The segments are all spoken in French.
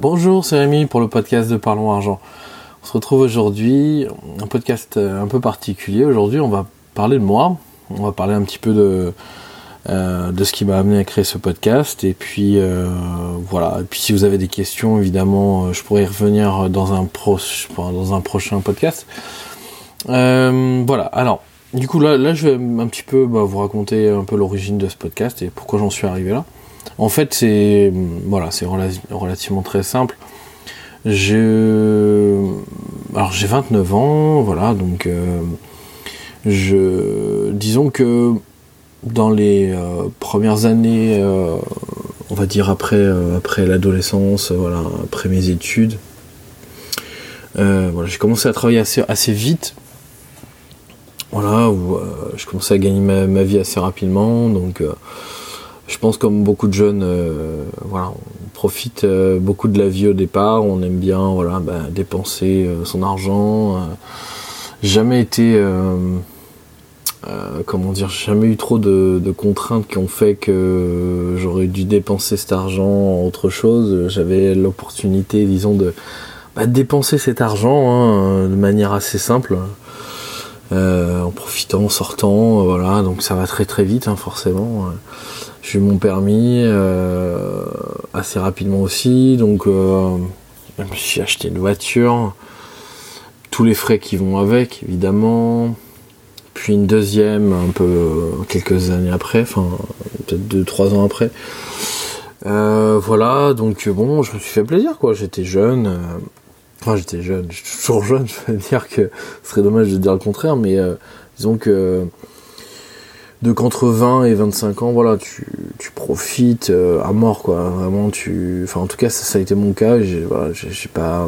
Bonjour, c'est Rémi pour le podcast de Parlons Argent. On se retrouve aujourd'hui, un podcast euh, un peu particulier. Aujourd'hui, on va parler de moi. On va parler un petit peu de, euh, ce qui m'a amené à créer ce podcast. Et puis, euh, voilà. Et puis, si vous avez des questions, évidemment, je pourrais y revenir dans un, dans un prochain podcast. voilà. Alors, du coup, là, là, je vais un petit peu bah, vous raconter un peu l'origine de ce podcast et pourquoi j'en suis arrivé là. En fait, c'est voilà, c'est relativement très simple. Je alors j'ai 29 ans, voilà, donc euh, je disons que dans les euh, premières années, euh, on va dire après après l'adolescence, voilà, après mes études, voilà, j'ai commencé à travailler assez assez vite. Voilà, où je commençais à gagner ma, ma vie assez rapidement, donc je pense comme beaucoup de jeunes, euh, voilà, on profite euh, beaucoup de la vie au départ, on aime bien voilà, bah, dépenser euh, son argent. jamais été, comment dire, jamais eu trop de, contraintes qui ont fait que j'aurais dû dépenser cet argent en autre chose. J'avais l'opportunité, disons, de bah, dépenser cet argent hein, de manière assez simple. en profitant, en sortant, voilà, donc ça va très très vite, hein, forcément. J'ai eu mon permis euh, assez rapidement aussi, donc euh, suis acheté une voiture, tous les frais qui vont avec, évidemment. Puis une deuxième, un peu quelques années après, enfin peut-être deux trois ans après. Euh, voilà, donc bon, je me suis fait plaisir quoi. J'étais jeune, enfin j'étais jeune, je suis toujours jeune. Je veux dire que ce serait dommage de dire le contraire, mais disons que de qu'entre 20 et 25 ans, voilà, tu, tu profites euh, à mort, quoi. Vraiment, tu, enfin, en tout cas, ça, ça a été mon cas. J'ai, voilà, j'ai, pas,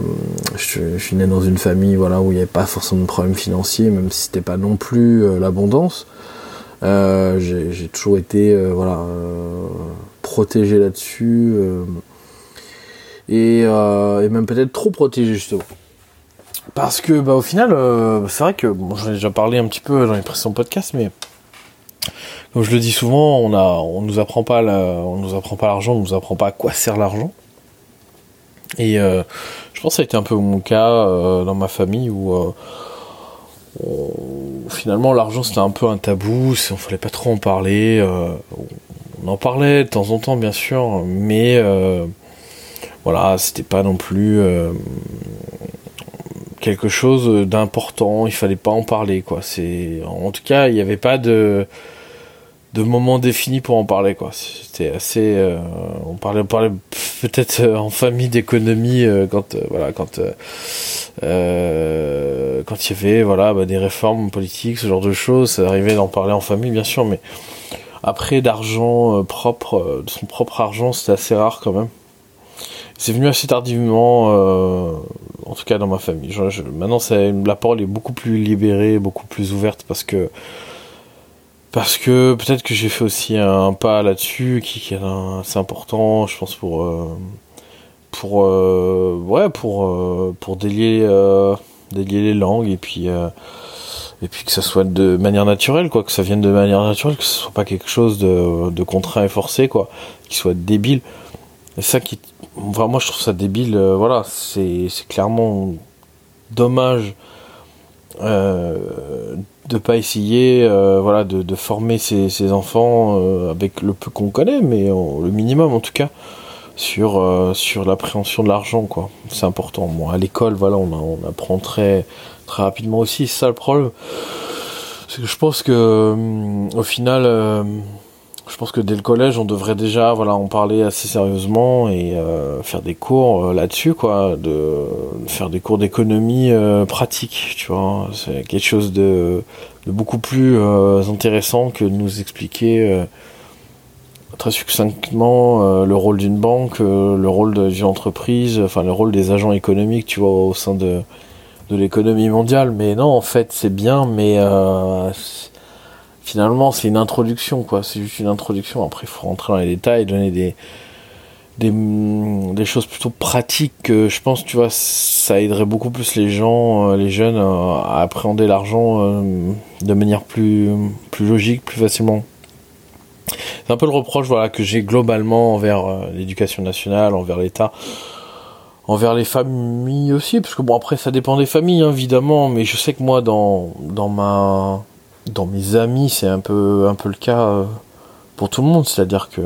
je, suis né dans une famille, voilà, où il n'y avait pas forcément de problème financier, même si c'était pas non plus euh, l'abondance. Euh, j'ai, toujours été, voilà, protégé là-dessus, et, et même peut-être trop protégé justement. Parce que, bah, au final, c'est vrai que, bon, j'en ai déjà parlé un petit peu dans les précédents podcasts, mais comme je le dis souvent, on a, nous apprend pas, on nous l'argent, on nous apprend pas à quoi sert l'argent. Et euh, je pense que ça a été un peu mon cas euh, dans ma famille où euh, finalement l'argent c'était un peu un tabou, on fallait pas trop en parler. on en parlait de temps en temps bien sûr, mais voilà, c'était pas non plus quelque chose d'important. Il fallait pas en parler quoi. C'est en tout cas il n'y avait pas de de moments définis pour en parler quoi c'était assez euh, on parlait on parlait peut-être euh, en famille d'économie euh, quand voilà quand quand il y avait voilà bah, des réformes politiques ce genre de choses ça arrivait d'en parler en famille bien sûr mais après d'argent propre de son propre argent c'était assez rare quand même c'est venu assez tardivement en tout cas dans ma famille. Maintenant la parole est beaucoup plus libérée beaucoup plus ouverte parce que parce que peut-être que j'ai fait aussi un pas là-dessus qui, est assez important, je pense pour euh, pour euh, ouais pour euh, pour délier délier les langues et puis et puis que ça soit de manière naturelle quoi, que ça vienne de manière naturelle, que ce soit pas quelque chose de, de contraint et forcé quoi, qui soit débile. Et ça qui moi je trouve ça débile voilà, c'est clairement dommage euh, de pas essayer euh, voilà de, de former ses, enfants euh, avec le peu qu'on connaît mais le minimum en tout cas sur euh, sur l'appréhension de l'argent quoi. C'est important. Moi à l'école voilà on, on apprend très très rapidement aussi. C'est ça le problème. C'est que je pense que au final je pense que dès le collège, on devrait déjà, voilà, en parler assez sérieusement et euh, faire des cours euh, là-dessus, quoi, de, faire des cours d'économie euh, pratique, tu vois. C'est quelque chose de, de beaucoup plus intéressant que de nous expliquer très succinctement le rôle d'une banque, le rôle d'une entreprise, enfin le rôle des agents économiques, tu vois, au sein de de l'économie mondiale. Mais non, en fait, c'est bien, mais finalement c'est une introduction quoi. C'est juste une introduction. Après il faut rentrer dans les détails donner des des, des choses plutôt pratiques que je pense tu vois ça aiderait beaucoup plus les gens euh, les jeunes euh, à appréhender l'argent euh, de manière plus plus logique plus facilement. C'est un peu le reproche voilà que j'ai globalement envers l'éducation nationale envers l'État envers les familles aussi, parce que bon après ça dépend des familles hein, évidemment, mais je sais que moi dans dans ma dans mes amis c'est un peu un peu le cas euh, pour tout le monde, c'est-à-dire que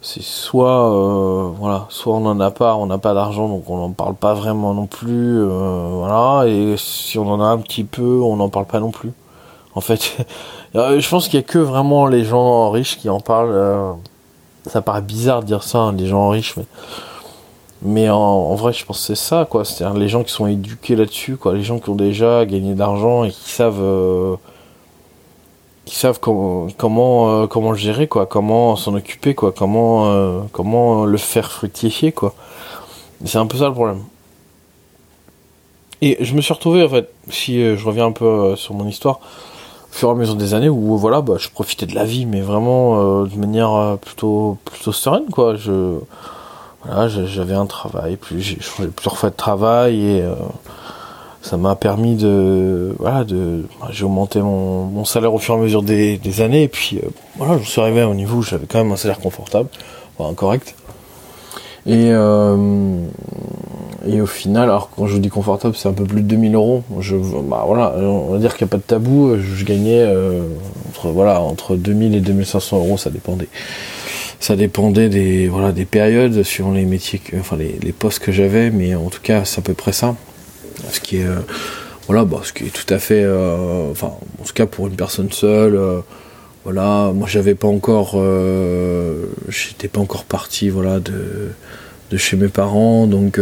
c'est soit euh, voilà, soit on en a pas, on n'a pas d'argent donc on n'en parle pas vraiment non plus, euh, voilà, et si on en a un petit peu, on n'en parle pas non plus. En fait, je pense qu'il y a que vraiment les gens riches qui en parlent. ça paraît bizarre de dire ça, hein, les gens riches, mais mais en, vrai, je pense que c'est ça, quoi. C'est-à-dire les gens qui sont éduqués là-dessus, quoi. Les gens qui ont déjà gagné d'argent et qui savent, euh, qui savent comment, comment, euh, comment le gérer, quoi. Comment s'en occuper, quoi. Comment, euh, comment le faire fructifier, quoi. C'est un peu ça le problème. Et je me suis retrouvé, en fait, si je reviens un peu sur mon histoire, au fur et à mesure des années où, voilà, bah, je profitais de la vie, mais vraiment de manière plutôt, plutôt sereine, quoi. Je voilà, j'avais un travail, puis j'ai changé plusieurs fois de travail et euh, ça m'a permis de, voilà, de, j'ai augmenté mon, mon, salaire au fur et à mesure des, des années et puis euh, voilà, je suis arrivé au niveau où j'avais quand même un salaire confortable, enfin, correct. Et euh, et au final, alors quand je dis confortable, c'est un peu plus de 2000 euros. Je, bah voilà, on va dire qu'il n'y a pas de tabou. Je gagnais entre voilà entre 2000 et 2500 euros, ça dépendait ça dépendait des voilà des périodes suivant les métiers enfin les, les postes que j'avais mais en tout cas c'est à peu près ça ce qui est euh, voilà bah, ce qui est tout à fait euh, enfin en tout cas pour une personne seule euh, voilà. Moi j'avais pas encore j'étais pas encore parti voilà de de chez mes parents. Donc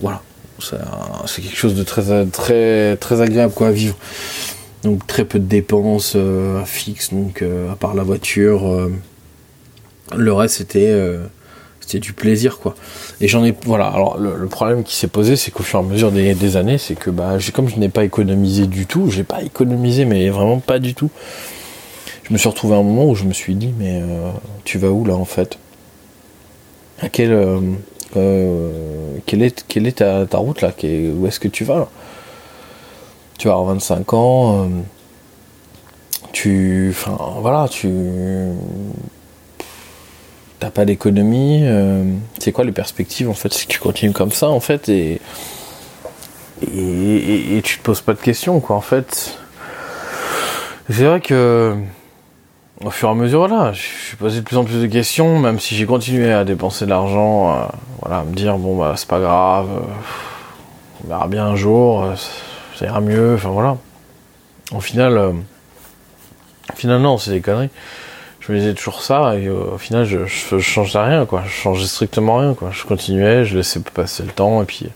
voilà. C'est quelque chose de très très très agréable quoi à vivre. Donc très peu de dépenses fixes donc à part la voiture le reste, c'était euh, c'était du plaisir, quoi. Et j'en ai, voilà. Alors le, problème qui s'est posé, c'est qu'au fur et à mesure des, années, c'est que bah, comme je n'ai pas économisé du tout, j'ai pas économisé, mais vraiment pas du tout. Je me suis retrouvé à un moment où je me suis dit, mais euh, tu vas où là en fait? À quel euh, quelle est quelle est ta, route là? Où est-ce que tu vas Tu vas avoir 25 ans. tu, enfin voilà, tu t'as pas d'économie, euh, c'est quoi les perspectives en fait si tu continues comme ça en fait et, et, tu te poses pas de questions quoi en fait. C'est vrai que au fur et à mesure là, je suis posé de plus en plus de questions, même si j'ai continué à dépenser de l'argent, euh, voilà, à me dire bon bah c'est pas grave, euh, on verra bien un jour, ça ira mieux, enfin voilà. Au final, finalement c'est des conneries je me disais toujours ça et euh, au final je, je, changeais rien quoi. Je changeais strictement rien quoi. Je continuais je laissais passer le temps et puis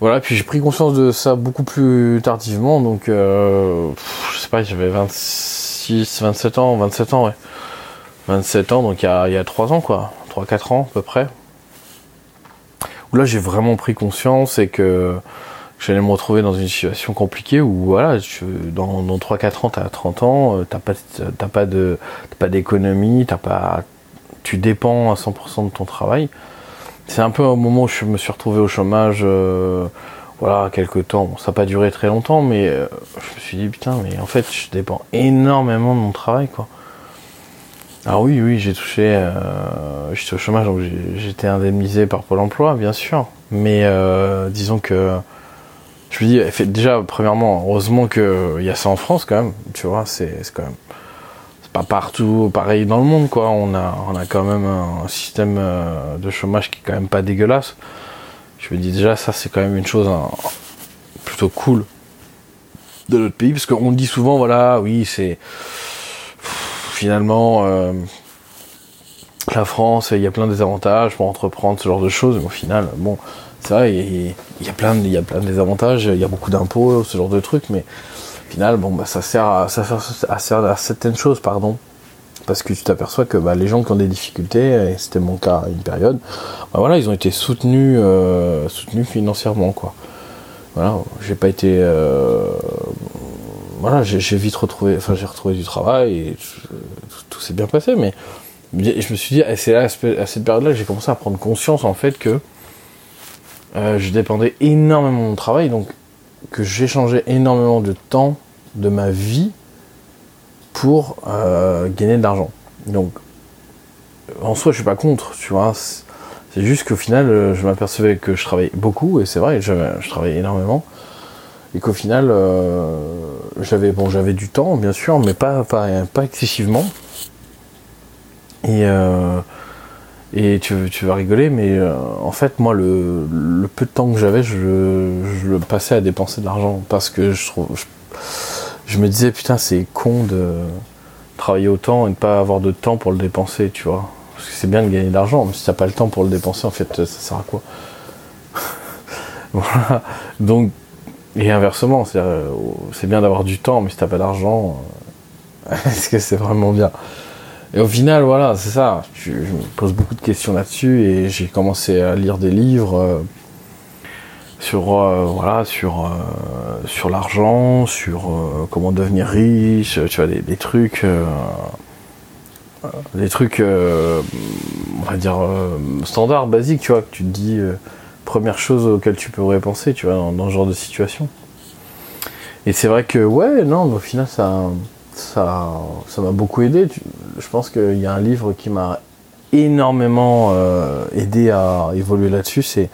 voilà puis j'ai pris conscience de ça beaucoup plus tardivement donc euh, je sais pas j'avais 26 27 ans 27 ans ouais. 27 ans donc il y a, il y a 3 ans quoi. 3 4 ans à peu près. Où là j'ai vraiment pris conscience et que j'allais me retrouver dans une situation compliquée où voilà, dans, dans 3-4 ans, t'as 30 ans, euh, t'as pas, pas d'économie, t'as pas, tu dépends à 100% de ton travail. C'est un peu au moment où je me suis retrouvé au chômage, euh, voilà, quelques temps. Bon, ça n'a pas duré très longtemps, mais euh, je me suis dit putain, mais en fait, je dépends énormément de mon travail, quoi. Alors oui, oui, j'ai touché, j'étais au chômage, donc j'étais indemnisé par Pôle Emploi, bien sûr. Mais disons que je me dis, déjà, premièrement, heureusement qu'il y a ça en France quand même, tu vois, c'est quand même. C'est pas partout pareil dans le monde, quoi. On a, on a quand même un système euh, de chômage qui est quand même pas dégueulasse. Je me dis, déjà, ça, c'est quand même une chose hein, plutôt cool de notre pays, parce qu'on dit souvent, voilà, oui, c'est. Finalement. Euh, la France, il y a plein des avantages pour entreprendre ce genre de choses, mais au final, bon, c'est il y, a plein, il y a plein de désavantages, il y a beaucoup d'impôts, ce genre de trucs, mais au final, bon, bah, ça sert à, ça sert à, certaines choses, pardon. Parce que tu t'aperçois que bah, les gens qui ont des difficultés, et c'était mon cas à une période, bah, voilà, ils ont été soutenus, euh, soutenus financièrement, quoi. Voilà, j'ai pas été, euh, voilà, j'ai vite retrouvé, enfin j'ai retrouvé du travail et tout, s'est bien passé, mais je me suis dit, c'est à cette période-là que j'ai commencé à prendre conscience en fait que euh, je dépendais énormément de mon travail, donc que j'échangeais énormément de temps de ma vie pour euh, gagner de l'argent. Donc, en soi, je suis pas contre, tu vois. C'est juste qu'au final, je m'apercevais que je travaillais beaucoup, et c'est vrai, je, travaillais énormément, et qu'au final, j'avais bon, du temps, bien sûr, mais pas, pas, pas excessivement. Et, et tu, tu, vas rigoler, mais en fait, moi, le, peu de temps que j'avais, je, le passais à dépenser de l'argent parce que je je me disais, putain, c'est con de travailler autant et de pas avoir de temps pour le dépenser, tu vois. Parce que c'est bien de gagner de l'argent, mais si t'as pas le temps pour le dépenser, en fait, ça sert à quoi? Voilà. Donc, et inversement, euh, c'est bien d'avoir du temps, mais si t'as pas d'argent, euh, est-ce que c'est vraiment bien? Et au final, voilà, c'est ça. Je, me pose beaucoup de questions là-dessus et j'ai commencé à lire des livres. Euh, sur euh, voilà sur euh, sur l'argent, sur comment devenir riche, tu vois des, trucs des trucs on va dire standards basiques, tu vois que tu te dis première chose auquel tu pourrais penser, tu vois dans, ce genre de situation. Et c'est vrai que ouais, non, au final ça ça ça m'a beaucoup aidé. Je pense qu'il y a un livre qui m'a énormément aidé à évoluer là-dessus, c'est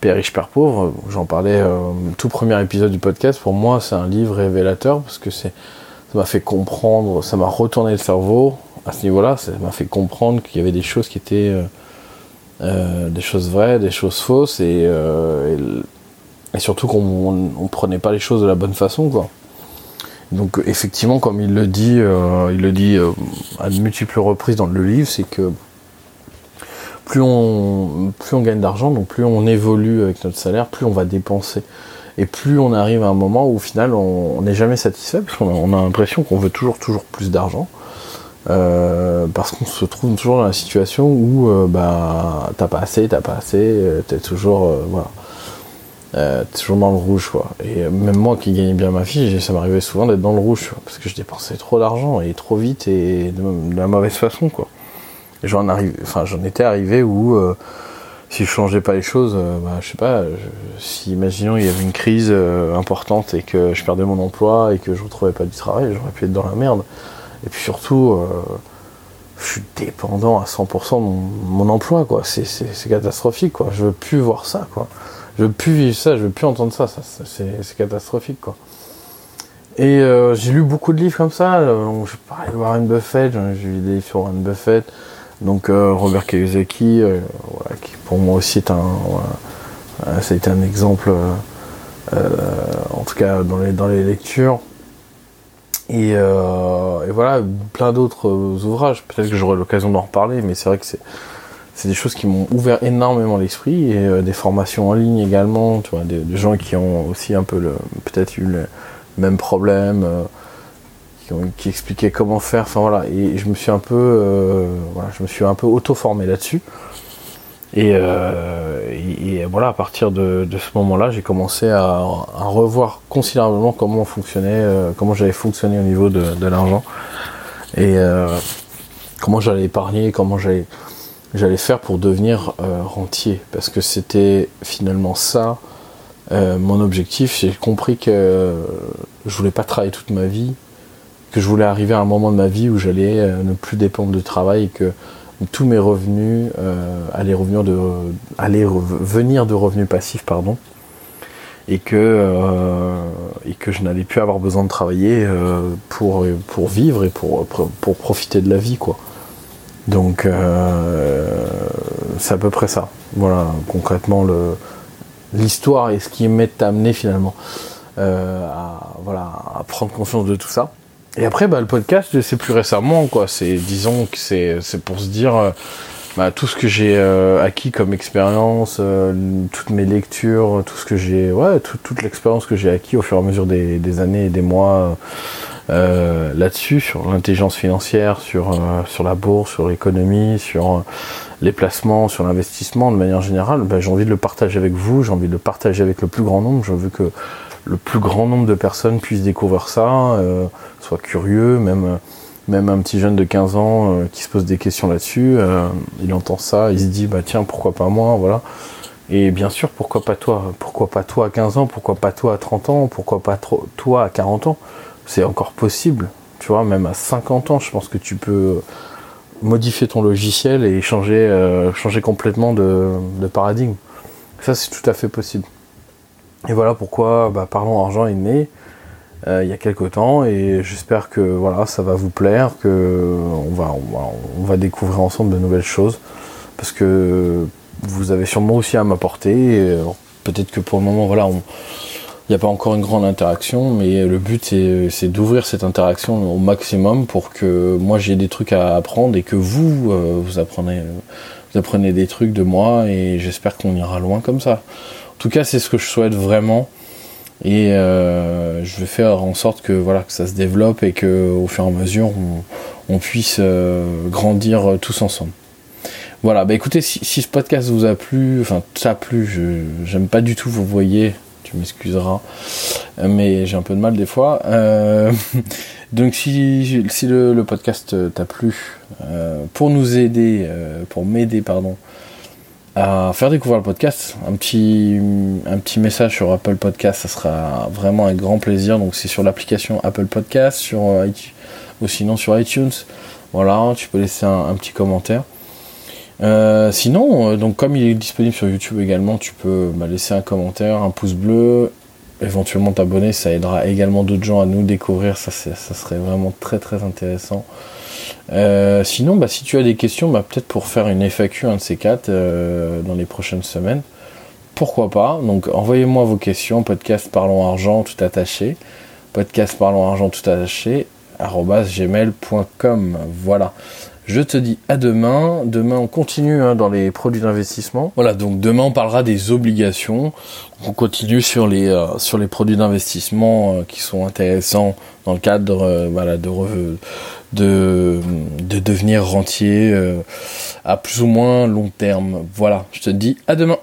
Père riche, Père pauvre, j'en parlais euh, tout premier épisode du podcast, pour moi c'est un livre révélateur parce que ça m'a fait comprendre, ça m'a retourné le cerveau à ce niveau-là, ça m'a fait comprendre qu'il y avait des choses qui étaient euh, euh, des choses vraies, des choses fausses et, et, surtout qu'on ne prenait pas les choses de la bonne façon quoi. Donc effectivement, comme il le dit, il le dit à de multiples reprises dans le livre, c'est que plus on, plus on gagne d'argent, donc plus on évolue avec notre salaire, plus on va dépenser. Et plus on arrive à un moment où au final on n'est jamais satisfait, parce qu'on a, l'impression qu'on veut toujours, toujours plus d'argent. Euh, parce qu'on se trouve toujours dans la situation où euh, bah t'as pas assez, t'as pas assez, euh, t'es toujours voilà, toujours dans le rouge quoi. Et même moi qui gagnais bien ma vie, ça m'arrivait souvent d'être dans le rouge parce que je dépensais trop d'argent et trop vite et de, de la mauvaise façon quoi j'en arrive, enfin j'en étais arrivé où euh, si je changeais pas les choses, euh, bah, je sais pas, si imaginons il y avait une crise euh, importante et que je perdais mon emploi et que je retrouvais pas du travail, j'aurais pu être dans la merde. Et puis surtout, je suis dépendant à 100% de mon, emploi, quoi. C'est catastrophique, quoi. Je veux plus voir ça, quoi. Je veux plus vivre ça, je veux plus entendre ça, ça, c'est catastrophique. Et j'ai lu beaucoup de livres comme ça. je parlais de Warren Buffett, j'ai lu des livres sur Warren Buffett. Donc euh, Robert Kiyosaki, euh, qui pour moi aussi est un, un exemple, euh, en tout cas dans les, dans les lectures. Et, voilà, plein d'autres ouvrages. Peut-être que j'aurai l'occasion d'en reparler, mais c'est vrai que c'est c'est des choses qui m'ont ouvert énormément l'esprit et des formations en ligne également, tu vois, des, gens qui ont aussi un peu peut-être eu le même problème, qui, expliquait comment faire. Enfin voilà, et je me suis un peu, euh, voilà, je me suis un peu auto-formé là-dessus. Euh, et, voilà, à partir de, ce moment-là, j'ai commencé à, revoir considérablement comment fonctionnait, euh, comment j'avais fonctionné au niveau de, l'argent et comment j'allais épargner, comment j'allais j'allais faire pour devenir rentier, parce que c'était finalement ça mon objectif. J'ai compris que je voulais pas travailler toute ma vie que je voulais arriver à un moment de ma vie où j'allais euh, ne plus dépendre de travail et que tous mes revenus euh, allaient, revenir de, allaient venir de revenus passifs, pardon, et que, euh, et que je n'allais plus avoir besoin de travailler euh, pour, pour vivre et pour, pour, profiter de la vie, quoi. Donc, euh, c'est à peu près ça. Voilà, concrètement, le, l'histoire et ce qui m'est amené finalement à, voilà, à prendre conscience de tout ça. Et après, bah, le podcast, c'est plus récemment, quoi. C'est, disons que c'est, c'est pour se dire, euh, bah, tout ce que j'ai euh, acquis comme expérience, euh, toutes mes lectures, tout ce que j'ai, ouais, toute l'expérience que j'ai acquis au fur et à mesure des, des années et des mois là-dessus, sur l'intelligence financière, sur sur la bourse, sur l'économie, sur les placements, sur l'investissement de manière générale, bah, j'ai envie de le partager avec vous, j'ai envie de le partager avec le plus grand nombre. Je veux que le plus grand nombre de personnes puissent découvrir ça, euh, soient curieux, même, même un petit jeune de 15 ans euh, qui se pose des questions là-dessus, euh, il entend ça, il se dit bah tiens pourquoi pas moi, voilà. Et bien sûr pourquoi pas toi, pourquoi pas toi à 15 ans, pourquoi pas toi à 30 ans, pourquoi pas toi à 40 ans, c'est encore possible, tu vois, même à 50 ans je pense que tu peux modifier ton logiciel et changer, euh, complètement de, paradigme. Ça, c'est tout à fait possible. Et voilà pourquoi bah, Parlons Argent est né euh, il y a quelques temps et j'espère que voilà, ça va vous plaire, que on va, on va, découvrir ensemble de nouvelles choses parce que vous avez sûrement aussi à m'apporter. Peut-être que pour le moment, voilà, on, il n'y a pas encore une grande interaction, mais le but c'est d'ouvrir cette interaction au maximum pour que moi j'ai des trucs à apprendre et que vous euh, vous apprenez vous des trucs de moi et j'espère qu'on ira loin comme ça. En tout cas, c'est ce que je souhaite vraiment et euh, je vais faire en sorte que voilà que ça se développe et que au fur et à mesure on, puisse euh, grandir tous ensemble. Voilà, bah écoutez, si, si, ce podcast vous a plu, enfin ça a plu, j'aime pas du tout vous voyez tu m'excuseras, mais j'ai un peu de mal des fois. Euh, donc si, si le, podcast t'a plu, euh, pour nous aider, euh, pour m'aider, pardon, à faire découvrir le podcast, un petit, un petit message sur Apple Podcast, ça sera vraiment un grand plaisir. Donc c'est sur l'application Apple Podcast, sur, ou sinon sur iTunes. Voilà, tu peux laisser un petit commentaire. Euh, sinon, euh, donc comme il est disponible sur YouTube également, tu peux bah, laisser un commentaire, un pouce bleu, éventuellement t'abonner, ça aidera également d'autres gens à nous découvrir, ça, serait vraiment très très intéressant. Euh, sinon, bah, si tu as des questions, bah, peut-être pour faire une FAQ, un de ces quatre, dans les prochaines semaines, pourquoi pas? Donc envoyez-moi vos questions, podcast parlons argent tout attaché, podcast parlons argent tout attaché, gmail.com. Voilà. Je te dis à demain. Demain, on continue hein, dans les produits d'investissement. Voilà, donc demain, on parlera des obligations. On continue sur les euh, produits d'investissement euh, qui sont intéressants dans le cadre euh, de devenir rentier à plus ou moins long terme. Voilà, je te dis à demain.